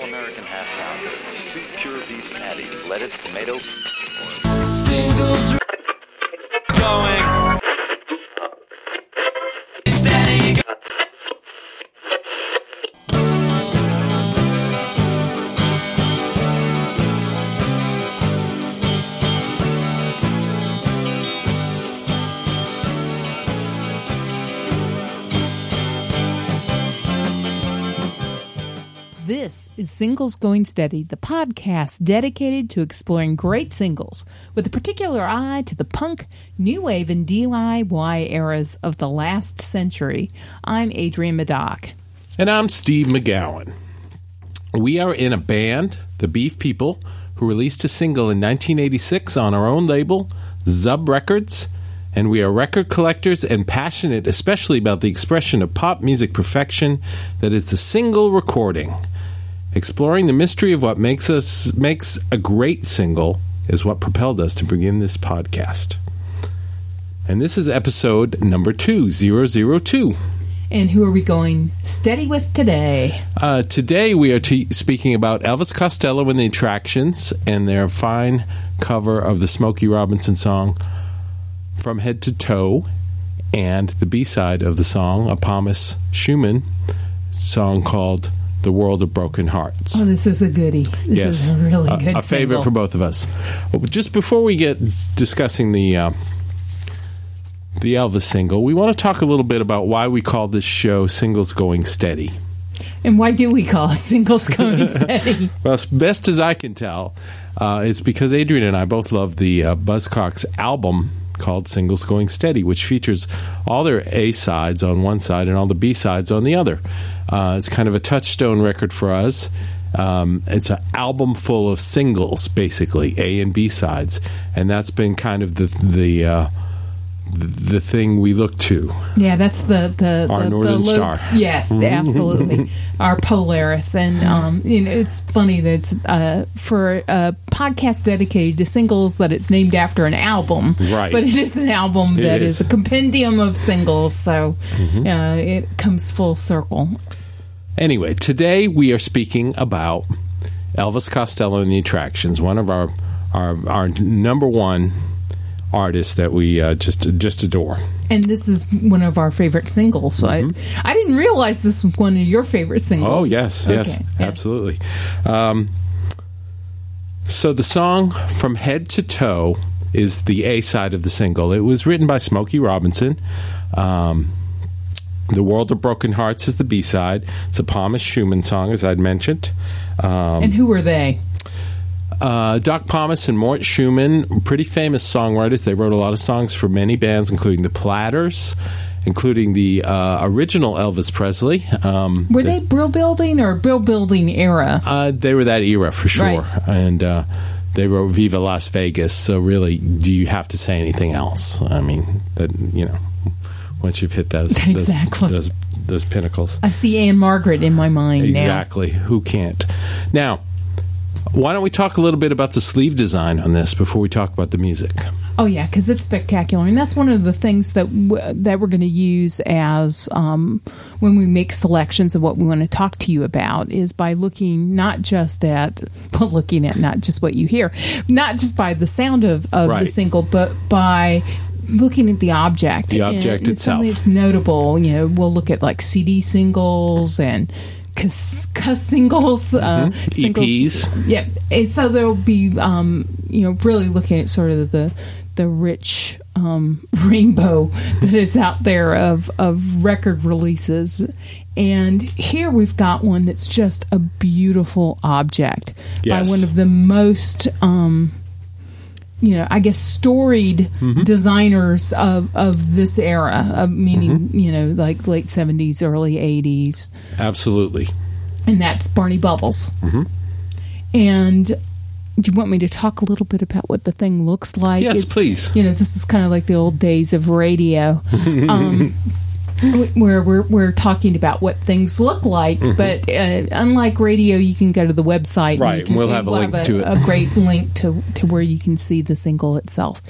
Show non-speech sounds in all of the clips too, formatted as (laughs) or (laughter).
all-American half pound, two pure beef patties, lettuce, tomato. Singles is Singles Going Steady, the podcast dedicated to exploring great singles with a particular eye to the punk, new wave, and DIY eras of the last century. I'm Adrian Madoc. And I'm Steve McGowan. We are in a band, the Beef People, who released a single in 1986 on our own label, Zub Records, and we are record collectors and passionate especially about the expression of pop music perfection that is the single recording. Exploring the mystery of what makes us makes a great single is what propelled us to begin this podcast. And this is episode number 2002. And who are we going steady with today? Uh, today we are t- speaking about Elvis Costello and the Attractions and their fine cover of the Smokey Robinson song "From Head to Toe," and the B-side of the song, a Pomus Shuman song called "The World of Broken Hearts." Oh, this is a goodie. This yes, is a really a, good a favorite single. for both of us. Just before we get discussing the uh, the Elvis single, we want to talk a little bit about why we call this show "Singles Going Steady." And why do we call it (laughs) Singles Going (laughs) Steady? Well, as best as I can tell, uh, it's because Adrian and I both love the uh, Buzzcocks album called Singles Going Steady, which features all their A sides on one side and all the B sides on the other. Uh, it's kind of a touchstone record for us. Um, it's an album full of singles, basically A and B sides, and that's been kind of the the uh, the thing we look to. Yeah, that's the the Our the, Northern the Star. Mm-hmm. Yes, absolutely, (laughs) our Polaris, and um, you know, it's funny that it's uh, for a podcast dedicated to singles that it's named after an album, Right. But it is an album It that is. Mm-hmm. is. a compendium of singles, so uh, it comes full circle. Anyway, today we are speaking about Elvis Costello and the Attractions, one of our our, our number one artists that we uh, just just adore. And this is one of our favorite singles. So I I didn't realize this was one of your favorite singles. Mm-hmm. Oh yes, yes, yeah. absolutely. Um, so the song "From Head to Toe" is the A side of the single. It was written by Smokey Robinson. Um, the World of Broken Hearts is the B side. It's a Pomus Shuman song, as I'd mentioned. Um, And who were they? Uh, Doc Pomus and Mort Shuman, pretty famous songwriters. They wrote a lot of songs for many bands, including the Platters, including the uh, original Elvis Presley. Um, Were they Brill Building or Brill Building era? uh, they were that era for sure, Right. and uh, they wrote "Viva Las Vegas." So really, do you have to say anything else? I mean, that you know, once you've hit those Exactly. those, those, those pinnacles. I see Ann-Margret in my mind now. Exactly. Who can't? Now, why don't we talk a little bit about the sleeve design on this before we talk about the music? Oh yeah, because it's spectacular, and that's one of the things that w- that we're going to use as um, when we make selections of what we want to talk to you about is by looking not just at (laughs) well, looking at not just what you hear, not just by the sound of, of the single, but by looking at the object. The object and it's itself. that's notable. You know, we'll look at like CD singles and. Cuss, cuss singles, uh, singles, EPs. Yep. And so there'll be, um, you know, really looking at sort of the the rich um, (laughs) rainbow that is out there of of record releases. And here we've got one that's just a beautiful object Yes. by one of the most. Um, you know, I guess storied Mm-hmm. designers of, of this era, of meaning, Mm-hmm. you know, like late seventies, early eighties, Absolutely. and that's Barney Bubbles. Mm-hmm. And do you want me to talk a little bit about what the thing looks like? Yes, It's- please. You know, this is kind of like the old days of radio. (laughs) um, where we're, we're talking about what things look like, but uh, unlike radio, you can go to the website. and Mm-hmm. Right, you can, we'll have a we'll link have to it. A great link to to where you can see the single itself,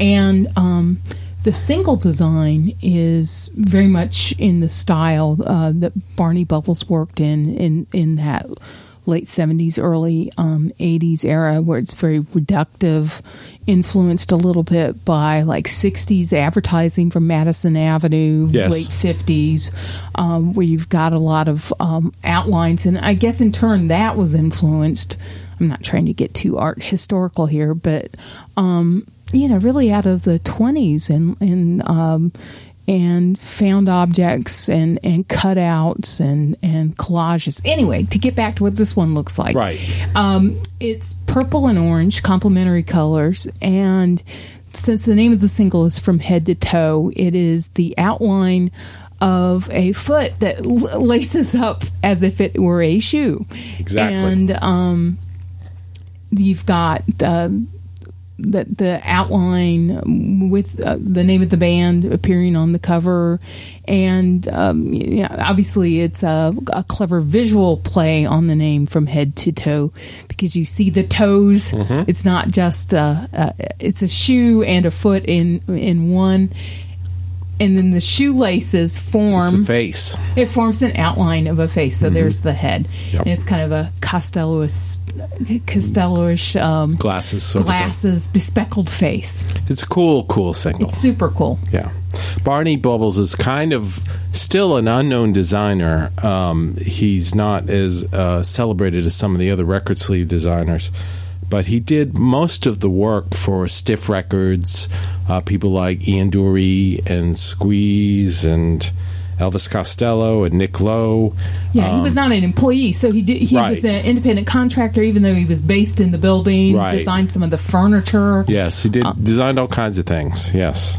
and um, the single design is very much in the style uh, that Barney Bubbles worked in in in that late 70s, early um, 80s era where it's very reductive, influenced a little bit by like 60s advertising from Madison Avenue, Yes. late 50s, um, where you've got a lot of um, outlines. And I guess in turn that was influenced. I'm not trying to get too art historical here, but um, you know, really out of the 20s and and um, and found objects and and cutouts and and collages. Anyway, to get back to what this one looks like, Right. Um, it's purple and orange, complementary colors, and since the name of the single is from head to toe, it is the outline of a foot that l- laces up as if it were a shoe. Exactly. And um, you've got um, the the outline with uh, the name of the band appearing on the cover, and um, yeah, obviously it's a, a clever visual play on the name from head to toe because you see the toes. It's not just uh, uh, it's a shoe and a foot in in one. And then the shoelaces It's form a face. it forms an outline of a face. So there's the head. Mm-hmm. Yep. And it's kind of a Costello-ish, Costello-ish um, Glasses. Sort of glasses, bespeckled face. It's a cool, cool single. It's super cool. Yeah. Barney Bubbles is kind of still an unknown designer. Um, he's not as uh, celebrated as some of the other record sleeve designers, but he did most of the work for Stiff Records, uh, people like Ian Dury and Squeeze and Elvis Costello and Nick Lowe. Yeah, he was not an employee, so he did, he Um, Right. was an independent contractor, even though he was based in the building. Right. Designed some of the furniture. Yes, he did designed all kinds of things. Yes,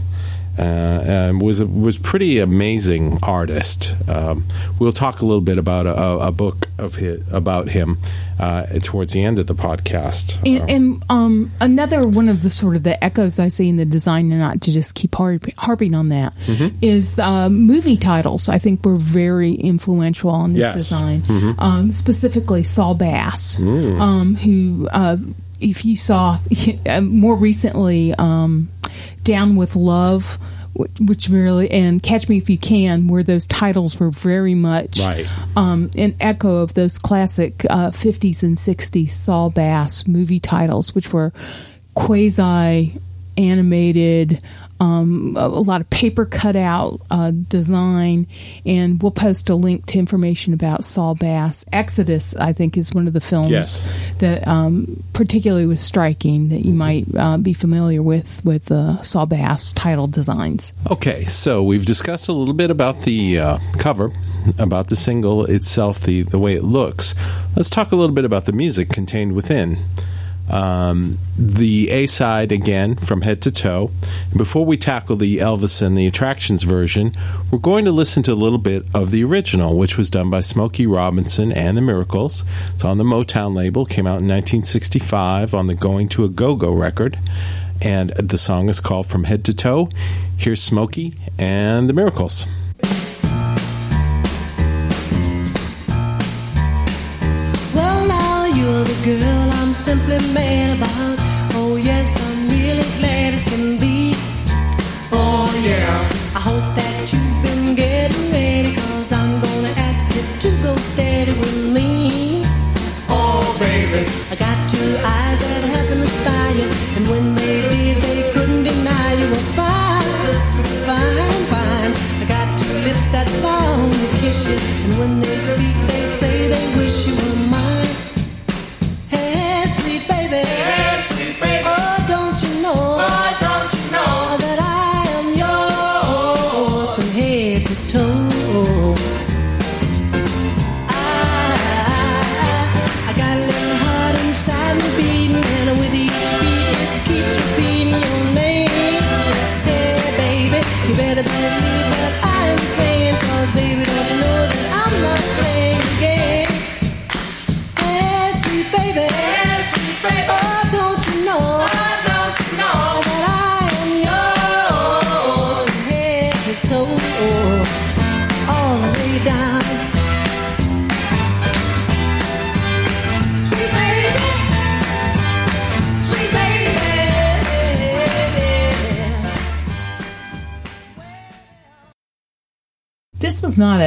uh, and was a, was pretty amazing artist. Um, we'll talk a little bit about a, a, book of his, about him uh, towards the end of the podcast. And, Uh, and um, another one of the sort of the echoes I see in the design, and not to just keep harp, harping on that, is Mm-hmm. uh, movie titles. I think were very influential on this Yes. design. Mm-hmm. Um, specifically, Saul Bass, Mm. um, who, uh, if you saw (laughs) uh, more recently, um, Down with Love. Which really and Catch Me If You Can, where those titles were very much Right. um, an echo of those classic uh, 50s and 60s Saul Bass movie titles, which were quasi animated, um, a, a lot of paper cutout uh, design, and we'll post a link to information about Saul Bass. Exodus, I think, is one of the films Yes. that um, particularly was striking that you might uh, be familiar with with uh, Saul Bass title designs. Okay, so we've discussed a little bit about the uh, cover, about the single itself, the the way it looks. Let's talk a little bit about the music contained within. Um, the A side again from head to toe. Before we tackle the Elvis and the Attractions version, we're going to listen to a little bit of the original, which was done by Smokey Robinson and the Miracles. It's on the Motown label, came out in 1965 on the Going to a Go Go record, and the song is called From Head to Toe. Here's Smokey and the Miracles.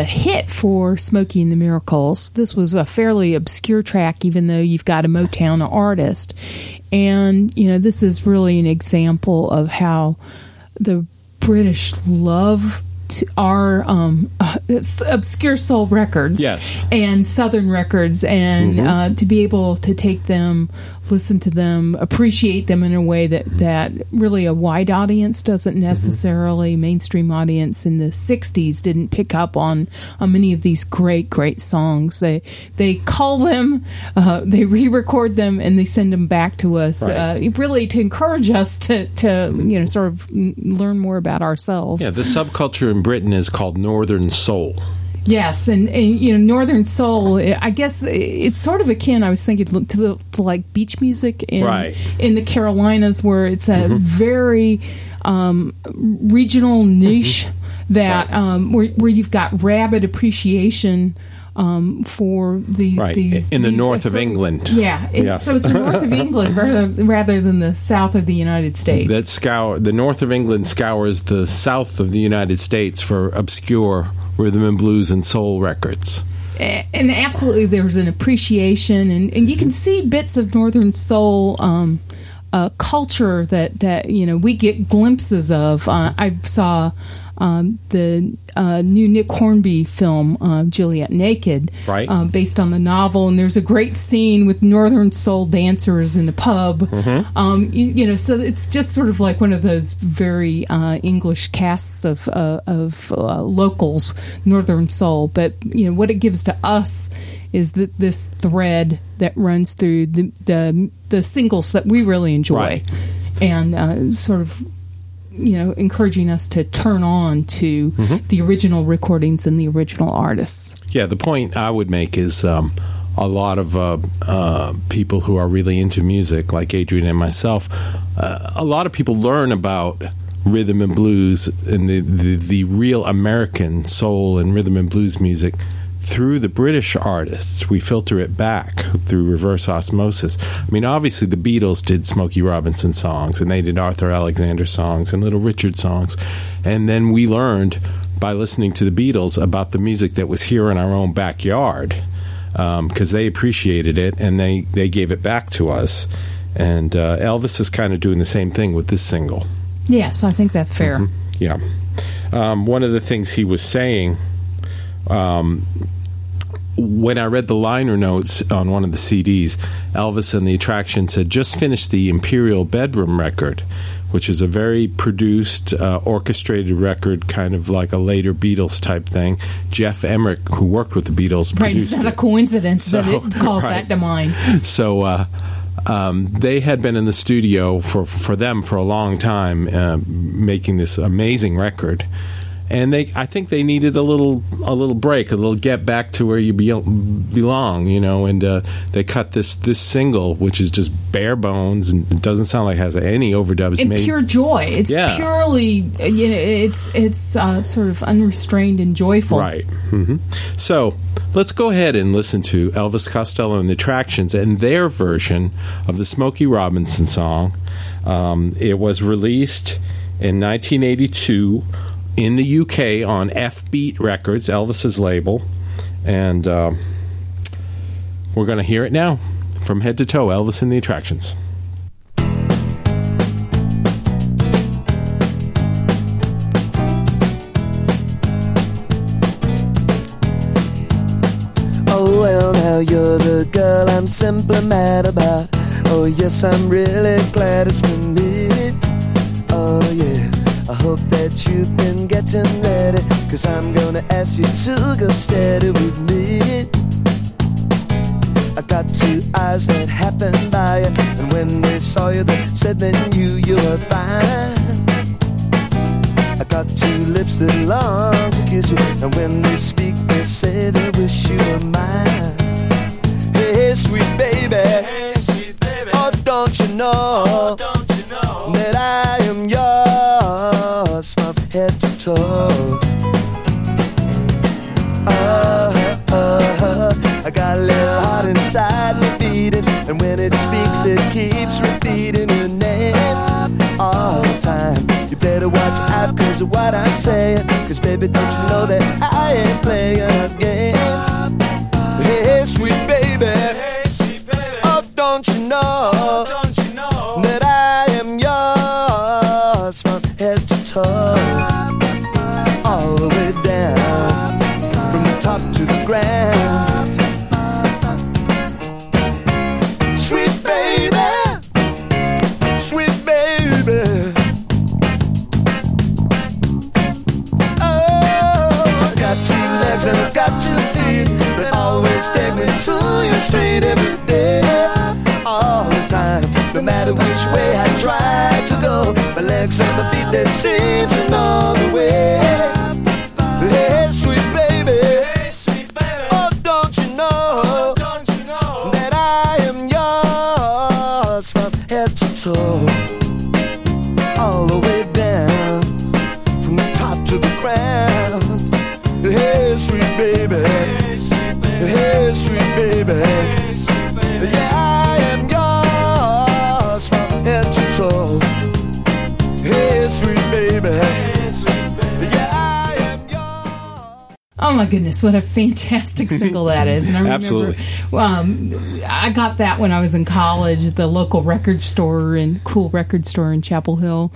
A hit for Smokey and the Miracles. This was a fairly obscure track, even though you've got a Motown artist. And, you know, this is really an example of how the British love to our um, uh, obscure soul records Yes. and southern records and uh, to be able to take them listen to them appreciate them in a way that that really a wide audience doesn't necessarily mainstream audience in the 60s didn't pick up on on many of these great great songs they they call them uh, they re-record them and they send them back to us Right. uh, really to encourage us to to you know sort of learn more about ourselves Yeah, the subculture in Britain is called Northern Soul. Yes, and, and you know, Northern Soul. I guess it's sort of akin. I was thinking to, the, to like beach music in Right. in the Carolinas, where it's a very um, regional niche that Right. um, where where you've got rabid appreciation. Um, for the Right, these, in the these north of England. yeah. (laughs) it-. So it's the north of England (laughs) rather, rather than the south of the United States. That scour the north of England scours the south of the United States for obscure rhythm and blues and soul records. And absolutely there's an appreciation and, and you can see bits of northern soul um, uh, culture that, that you know we get glimpses of uh, i saw um, the uh, new Nick Hornby film, uh, Juliet Naked, Right. uh, based on the novel. And there's a great scene with Northern Soul dancers in the pub. Mm-hmm. Um, you, you know, so it's just sort of like one of those very uh, English casts of uh, of uh, locals, Northern Soul. But you know, what it gives to us is that this thread that runs through the the, the singles that we really enjoy, Right. and uh, sort of you know, encouraging us to turn on to Mm-hmm. the original recordings and the original artists. Yeah, the point I would make is um, a lot of uh, uh, people who are really into music, like Adrian and myself, uh, a lot of people learn about rhythm and blues and the, the, the real American soul and rhythm and blues music through the British artists. We filter it back through reverse osmosis. I mean, obviously, the Beatles did Smokey Robinson songs and they did Arthur Alexander songs and Little Richard songs. And then we learned by listening to the Beatles about the music that was here in our own backyard because they appreciated it and they, they gave it back to us. And uh, Elvis is kind of doing the same thing with this single. Yeah, so I think that's fair. Mm-hmm. Yeah. Um, one of the things he was saying um, when I read the liner notes on one of the CDs, Elvis and the Attractions had just finished the Imperial Bedroom record, which is a very produced, uh, orchestrated record, kind of like a later Beatles type thing. Geoff Emerick, who worked with the Beatles, Right, it's produced not it. a coincidence that it (laughs) calls right. that to mind. So uh, um, they had been in the studio for for them for a long time, uh, making this amazing record. And they, I think they needed a little, a little break, a little get back to where you be, belong, you know. And uh, they cut this, this single, which is just bare bones and it doesn't sound like it has any overdubs. And Maybe- pure joy. It's Yeah. purely, you know, it's it's uh, sort of unrestrained and joyful. Right. hmm So let's go ahead and listen to Elvis Costello and the Attractions and their version of the Smokey Robinson song. Um, it was released in 1982 in the UK on F Beat Records, Elvis's label, and uh, we're going to hear it now from head to toe. Elvis and the Attractions. Oh well, now you're the girl I'm simply mad about. Oh yes, I'm really glad it's been me. Oh I hope that you've been getting ready. Cause I'm gonna ask you to go steady with me. I got two eyes that happened by you. And when they saw you, they said they knew you were fine. I got two lips that long to kiss you, and when they speak, they say they wish you were mine. Hey, hey, sweet baby, oh don't you know, oh, that keeps repeating your name all the time. You better watch out, cause to what I'm saying. Cause baby, don't you know that I ain't playing a game? Oh my goodness, what a fantastic (laughs) single that is! And I remember, Absolutely. Um, I got that when I was in college, the local record store and cool record store in Chapel Hill,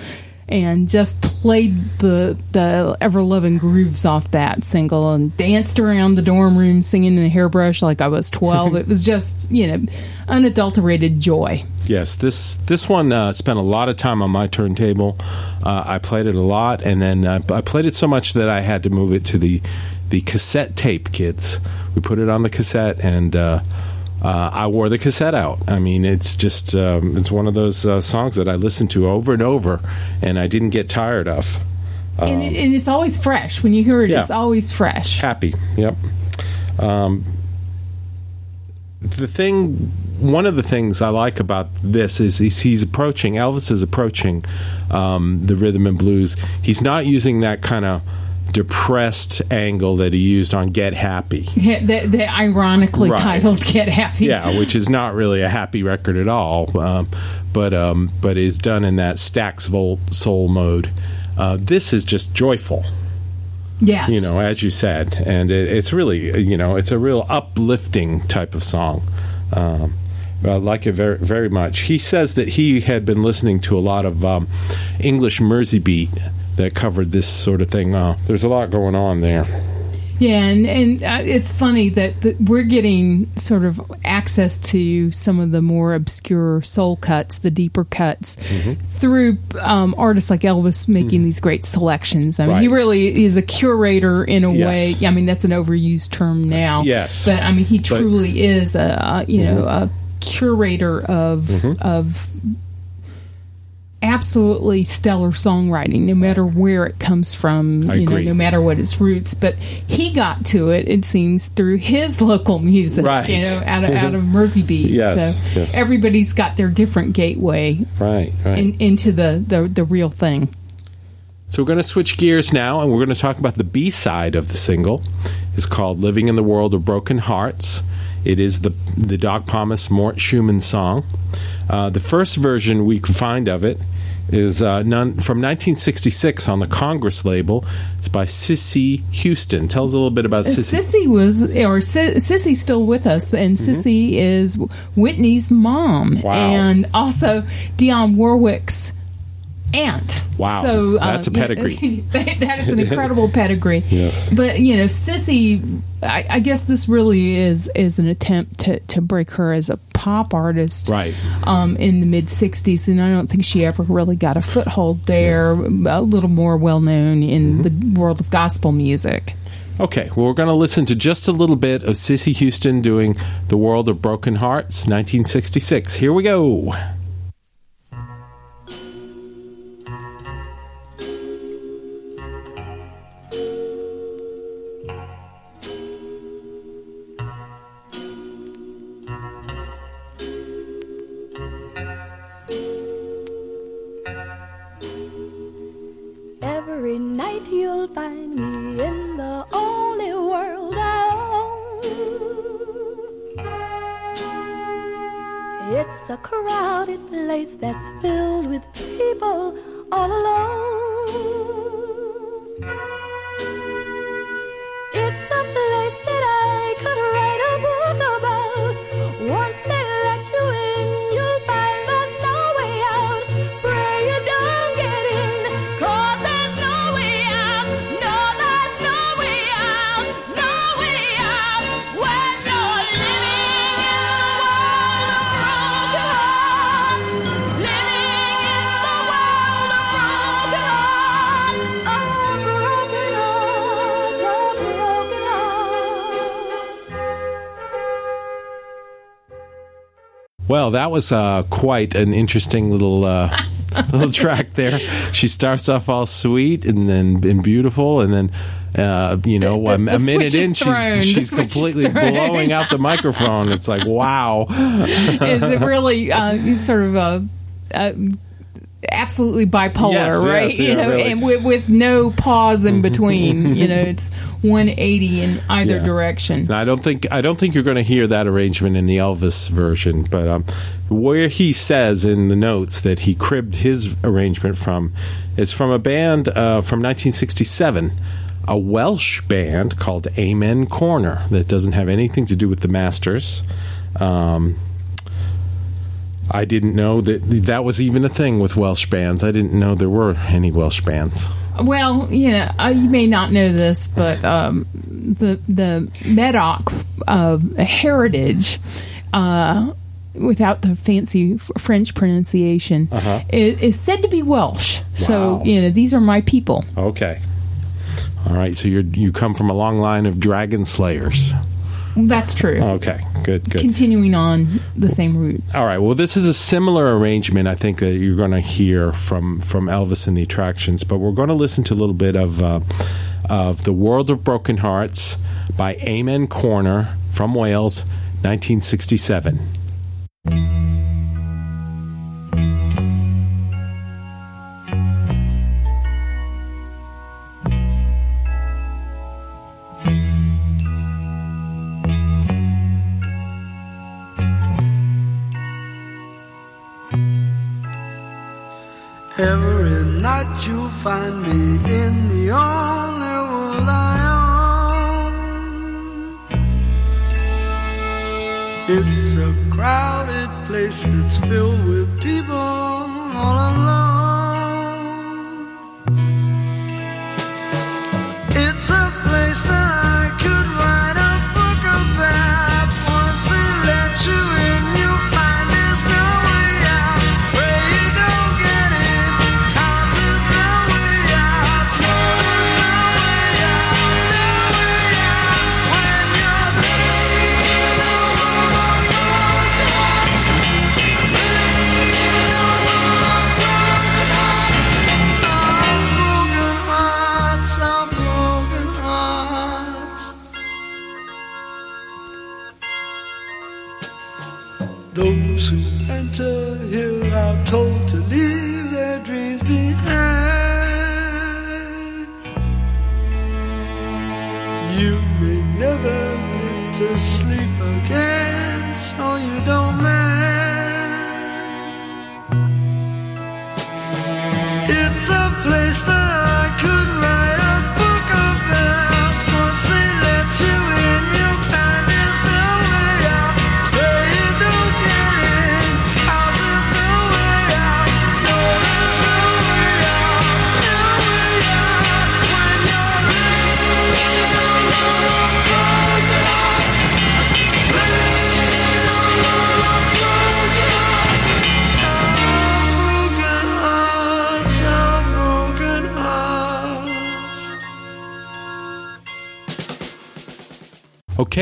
and just played the the ever loving grooves off that single and danced around the dorm room singing in the hairbrush like I was twelve. (laughs) it was just you know unadulterated joy. Yes, this this one uh, spent a lot of time on my turntable. Uh, I played it a lot, and then uh, I played it so much that I had to move it to the the cassette tape. Kids, we put it on the cassette, and uh, uh, I wore the cassette out. I mean, it's just um, it's one of those uh, songs that I listened to over and over, and I didn't get tired of. and, it, and it's always fresh when you hear it. Yeah. It's always fresh. Happy, yep. Um, the thing, one of the things I like about this is he's, he's approaching. Elvis is approaching um, the rhythm and blues. He's not using that kind of depressed angle that he used on "Get Happy." (laughs) Yeah, the, the ironically Right. titled "Get Happy." Yeah, which is not really a happy record at all, um, but um, but is done in that Stax Volt soul mode. Uh, this is just joyful. yes. you know, as you said, and it, it's really, you know, it's a real uplifting type of song. Um, I like it very, very much. He says that he had been listening to a lot of um, English Mersey beat that covered this sort of thing. Uh, there's a lot going on there. Yeah, and, and uh, it's funny that, we're getting sort of access to some of the more obscure soul cuts, the deeper cuts, Mm-hmm. through um, artists like Elvis making these great selections. I mean, he really is a curator in a Yes. way. I mean, that's an overused term now. Yes. but I mean, he But- Mm-hmm. truly is a, a you know a curator of of absolutely stellar songwriting, no matter where it comes from, I you know, no matter what its roots. But he got to it, it seems, through his local music, Right. you know, out of, out of (laughs) Mersey Beat. Yes, so yes. everybody's got their different gateway Right, right. in, into the, the, the real thing. So we're going to switch gears now, and we're going to talk about the B side of the single. It's called "Living in the World of Broken Hearts." It is the the Doc Pomus Mort Shuman song. Uh, the first version we can find of it is uh, none, from 1966 on the Congress label. It's by Cissy Houston. Tell us a little bit about Cissy. Cissy was, or S- Cissy's still with us, and Cissy is Whitney's mom, Mm-hmm. Wow. and also Dionne Warwick's aunt. Wow. so uh, That's a pedigree. that (laughs) that is an incredible pedigree. (laughs) Yes. but you know, Cissy, I, I guess this really is is an attempt to to break her as a pop artist, Right. Um, in the mid '60s, and I don't think she ever really got a foothold there. A little more well known in Mm-hmm. the world of gospel music. Okay, well, we're going to listen to just a little bit of Cissy Houston doing The World of Broken Hearts, 1966. Here we go. Every night you'll find me in the only world I own. It's a crowded place that's filled with people all alone. Well, that was uh, quite an interesting little uh, (laughs) little track there. She starts off all sweet and then and beautiful, and then uh, you know The- a, the a minute switch is in, thrown. She's she's completely blowing out the microphone. It's like wow. (laughs) is it really uh, sort of a, a absolutely bipolar, Yes, right? yes, (laughs) you yeah, know, really. and with, with no pause in between. you know, it's 180 in either Yeah. direction. And I don't think I don't think you're going to hear that arrangement in the Elvis version, but um, where he says in the notes that he cribbed his arrangement from is from a band uh, from 1967, a Welsh band called Amen Corner that doesn't have anything to do with the Masters. Um, I didn't know that that was even a thing with Welsh bands. I didn't know there were any Welsh bands. Well, you know, uh, you may not know this, but um, the the Madoc uh, heritage, uh, without the fancy French pronunciation, is, is said to be Welsh. So you know, these are my people. Okay. All right, so you you come from a long line of dragon slayers. That's true. Okay, good, good. Continuing on the same route. All right. Well, this is a similar arrangement. I think that you're going to hear from from Elvis and the Attractions, but we're going to listen to a little bit of uh, of the World of Broken Hearts by Amen Corner from Wales, 1967.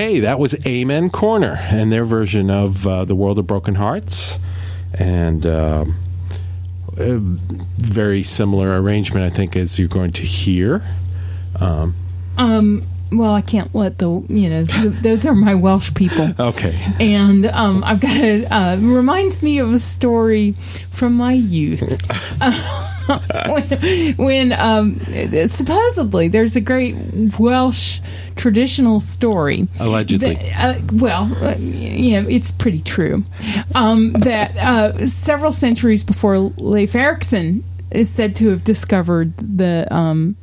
Okay, that was Amen Corner and their version of uh, the World of Broken Hearts, and um a very similar arrangement, I think, as you're going to hear. Um, Um, well, I can't let the you know th- those are my Welsh people. (laughs) okay, and um, I've got a uh, reminds me of a story from my youth. (laughs) when (laughs) when um, supposedly there's a great Welsh traditional story. Allegedly. that- uh, well, uh, you know, it's pretty true. Um, that uh, several centuries before Leif Erikson is said to have discovered the um,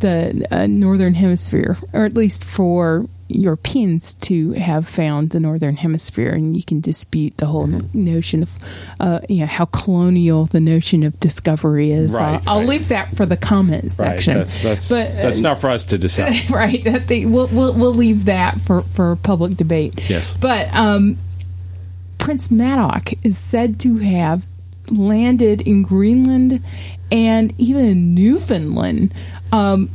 the uh, northern hemisphere, or at least for Europeans to have found the northern hemisphere, and you can dispute the whole notion of, uh, you know, how colonial the notion of discovery is. Right, I'll, I'll leave that for the comment right. section. That's that's, But, uh, that's not for us to decide. (laughs) right that we'll, we'll we'll leave that for for public debate Yes. but um prince madoc is said to have landed in greenland and even in newfoundland um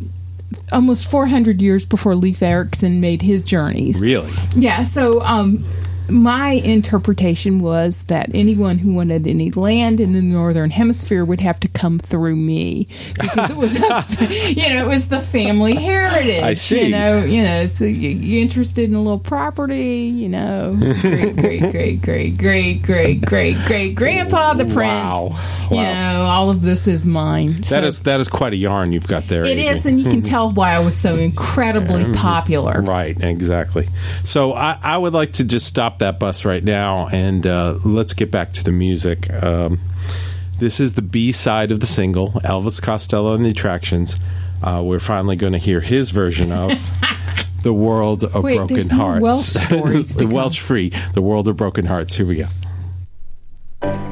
almost 400 years before leif erikson made his journeys Really? yeah, so um, my interpretation was that anyone who wanted any land in the northern hemisphere would have to come through me because it was, (laughs) (laughs) you know, it was the family heritage. I see. You know, you know, so you, you interested in a little property, you know, great, great, (laughs) great, great, great, great, great, great grandpa, the prince. Wow. You know, all of this is mine. That So is that is quite a yarn you've got there. it Adrian. is, and you can tell why I was so incredibly popular. Right, exactly. So I, I would like to just stop that bus right now and uh, let's get back to the music. Um, this is the B side of the single, Elvis Costello and the Attractions. Uh, we're finally going to hear his version of (laughs) The World of Wait, Broken Hearts. Welsh (laughs) the. Welsh free, The World of Broken Hearts. Here we go.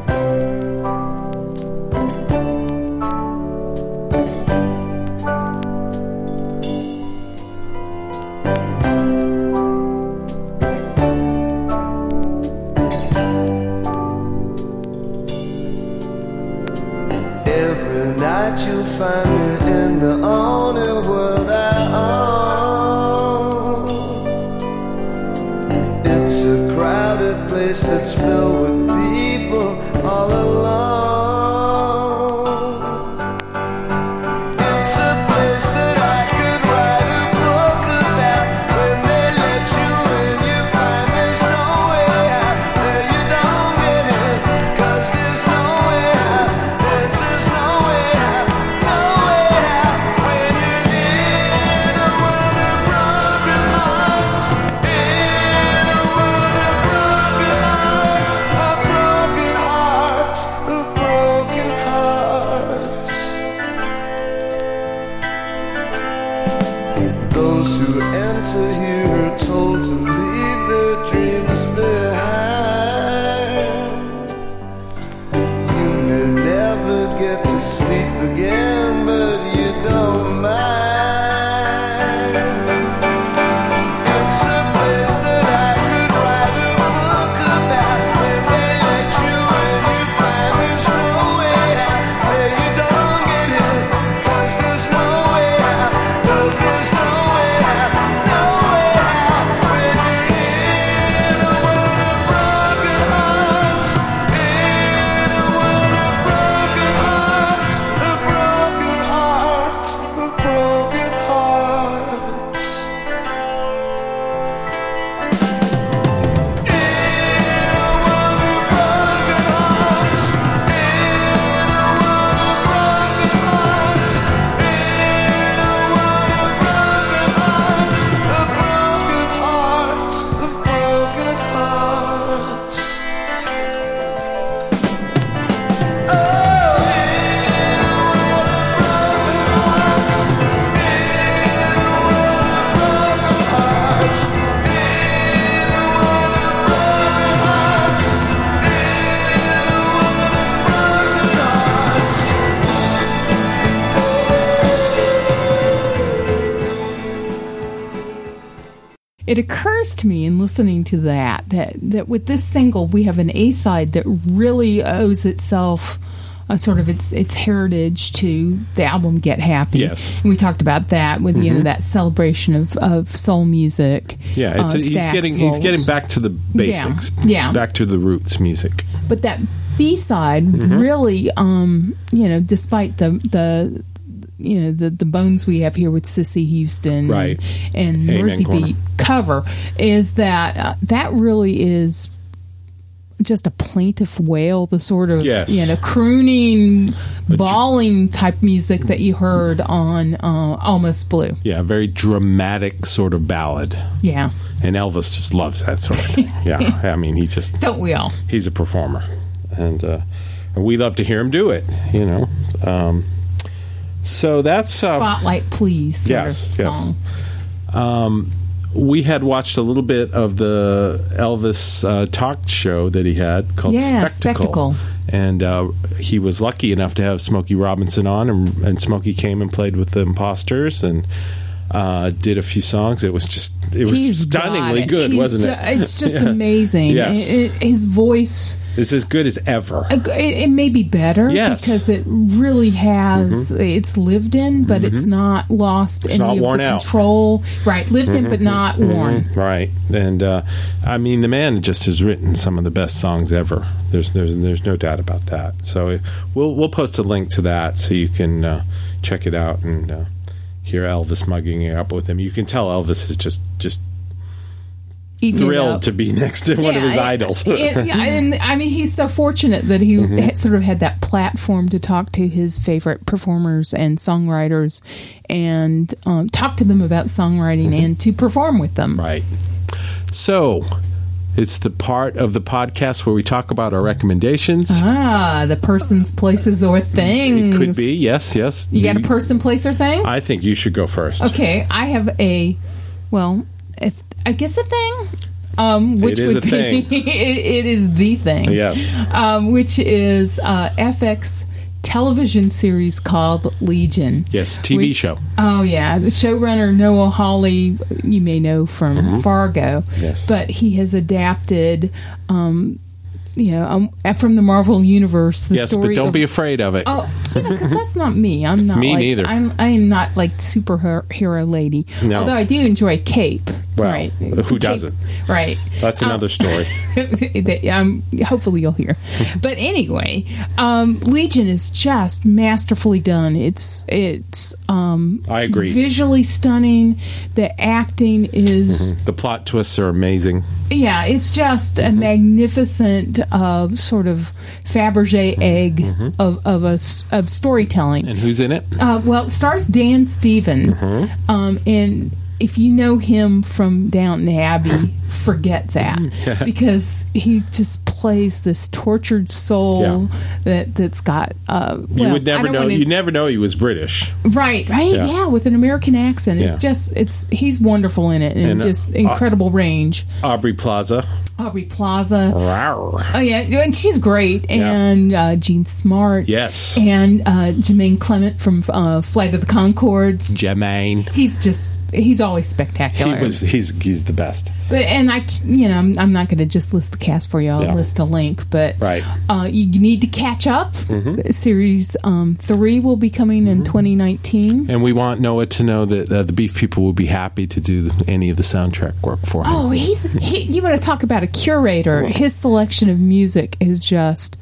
Night you'll find me in the only world I own. It's a crowded place that's filled It occurs to me in listening to that that that with this single we have an A side that really owes itself a sort of its its heritage to the album Get Happy. Yes. and we talked about that with you know that celebration of, of soul music. Yeah, it's uh, he's Stax getting he's getting back to the basics. Yeah. Back to the roots music. But that B side Mm-hmm. really, um, you know, despite the the you know the the bones we have here with Cissy Houston Right. and Amen Mersey Corner. Beat cover is that uh, that really is just a plaintive wail, the sort of Yes. you know crooning, bawling type music that you heard on uh, Almost Blue. Yeah, a very dramatic sort of ballad. Yeah, And Elvis just loves that sort of thing. (laughs) Yeah, I mean, he just don't we all? he's a performer, and uh, and we love to hear him do it. You know, um, so that's uh, Spotlight, please. Yes, yes. song. we had watched a little bit of the Elvis uh, talk show that he had called Yeah, Spectacle. Spectacle. And uh, he was lucky enough to have Smokey Robinson on, and, and Smokey came and played with the Imposters. And uh, did a few songs. It was just it was He's stunningly it. good, He's wasn't ju- it? It's just (laughs) Yeah. amazing. Yes. It- it- his voice. is as good as ever. It, it may be better Yes. because it really has it's lived in, but it's not lost any not of worn the out. control. Right, lived in, but not worn. Right, and uh, I mean the man just has written some of the best songs ever. There's there's there's no doubt about that. So uh, we'll we'll post a link to that so you can uh, check it out and uh, hear Elvis mugging it up with him. You can tell Elvis is just just Eating thrilled to be next to one of his it- idols. (laughs) it- yeah, (laughs) and I mean, he's so fortunate that he Mm-hmm. sort of had that platform to talk to his favorite performers and songwriters, and um, talk to them about songwriting and to perform with them. Mm-hmm. right. So it's the part of the podcast where we talk about our recommendations. Ah, the persons, places, or things. It could be yes, yes. You got a person, place, or thing? I think you should go first. Okay, I have a, well, th- I guess a thing. Um, which It is would a thing. be (laughs) it, it is the thing. Yes. Um, which is uh, FX television series called Legion. Yes, TV Which- show. Oh yeah, the showrunner Noah Hawley, you may know from Fargo. Mm-hmm. Yes. but he has adapted. Um, you know, um, from the Marvel universe, the Yes, but don't of be afraid of it. Oh, because that's not me. I'm not. Me like, neither. I'm. I'm not like superhero lady. No. Although I do enjoy Cape. Well, right? who doesn't? Right. That's Um, another story. (laughs) that, um, hopefully you'll hear. (laughs) But anyway, um, Legion is just masterfully done. It's it's um, I agree. Visually stunning. The acting is The plot twists are amazing. Yeah, it's just a magnificent uh, sort of Fabergé egg of of a of storytelling. And who's in it? Uh, well, it stars Dan Stevens, Mm-hmm. um, and if you know him from Downton Abbey, (laughs) forget that because he just plays this tortured soul Yeah. that that's got. Uh, you would never know. wanna- You never know he was British. right, right, Yeah. yeah. with an American accent. It's just it's he's wonderful in it and, And, uh, just incredible range. Aubrey Plaza. Aubrey Plaza. Rawr. Oh yeah, and she's great, and uh, Jean Smart, Yes. and uh, Jermaine Clement from uh, Flight of the Conchords. Jermaine. He's just he's always spectacular. He was. He's. He's the best. but and I, you know, I'm, I'm not going to just list the cast for you. I'll Yeah. list a link, but Right. Mm-hmm. uh, you need to catch up. Series um, three will be coming in 2019. And we want Noah to know that uh, the Beef People will be happy to do any of the soundtrack work for him. Oh, he's he, you want to talk about a curator? His selection of music is just.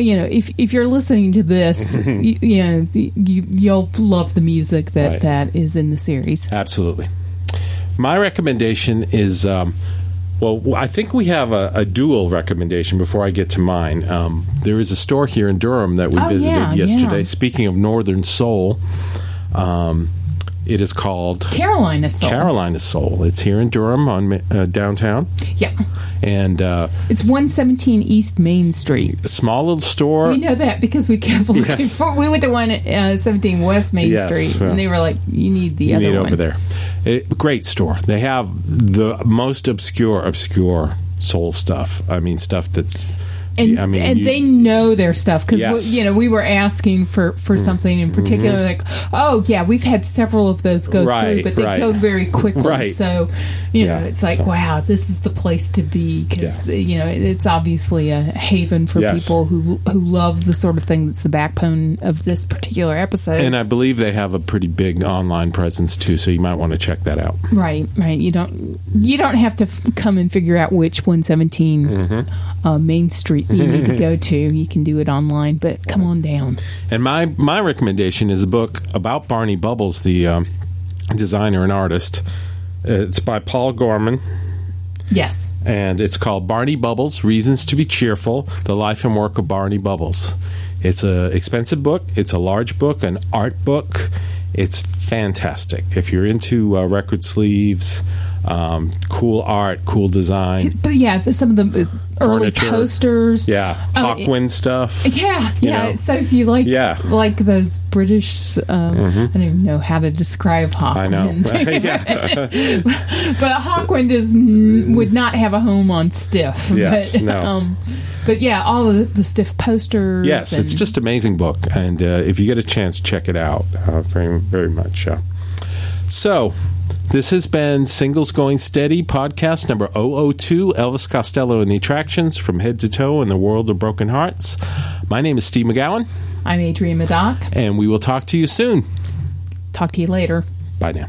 You know, if if you're listening to this, (laughs) you, you know you, you'll love the music that Right. that is in the series. Absolutely. My recommendation is. Um, well, I think we have a, a dual recommendation before I get to mine. Um, there is a store here in Durham that we Oh, visited yeah, yesterday. yeah. Speaking of Northern Soul, um, it is called Carolina Soul. Carolina Soul. It's here in Durham on uh, downtown, Yeah, and uh, it's 117 East Main Street. a small little store. We know that because we kept looking Yes. for. We went to one at uh, 17 West Main Yes, Street, well, and they were like, "You need the you other need one over there. It, great store. They have the most obscure, obscure soul stuff. I mean, stuff that's. And, I mean, and you- they know their stuff because Yes. Mm-hmm. you know we were asking for for something in particular, like, oh yeah, we've had several of those go Right, through, but they right. go very quickly. Right. So you know, it's like, so- wow, this is the place to be because you know it's obviously a haven for Yes. people who who love the sort of thing that's the backbone of this particular episode. And I believe they have a pretty big online presence too, so you might want to check that out. Right, right. You don't you don't have to f- come and figure out which 117 Mm-hmm. uh, Main Street you need to go (laughs) to. You can do it online, but come on down. And my my recommendation is a book about Barney Bubbles, the um, designer and artist. Uh, It's by Paul Gorman, Yes. and it's called Barney Bubbles: Reasons to Be Cheerful: The Life and Work of Barney Bubbles. It's a expensive book. It's a large book, an art book. It's fantastic. If you're into uh, record sleeves, um, cool art, cool design, But yeah, some of the uh, early Furniture. posters. yeah, Oh, Hawkwind stuff. (laughs) Yeah, You yeah. know. So if you like, Yeah. Mm-hmm. like those British, um, I don't even know how to describe Hawkwind. I know. (laughs) yeah. (laughs) but Hawkwind is n- would not have a home on Stiff. Yes, but, no. Um, but yeah, all of the, Stiff posters. Yes, it's just amazing book, and uh, if you get a chance, check it out. Uh, very, very much. Uh. So, this has been Singles Going Steady podcast number 002 Elvis Costello and the Attractions from Head to Toe in the World of Broken Hearts. My name is Steve McGowan, I'm Adrian Madoc. and we will talk to you soon. Talk to you later. Bye now.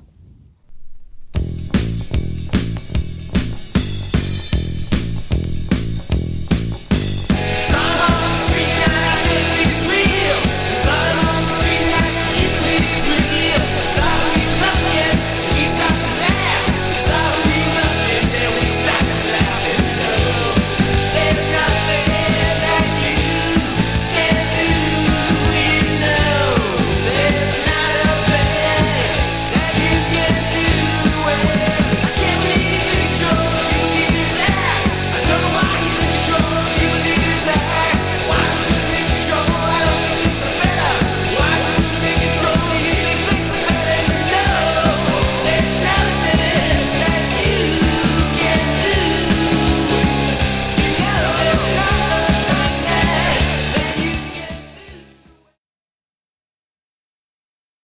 you.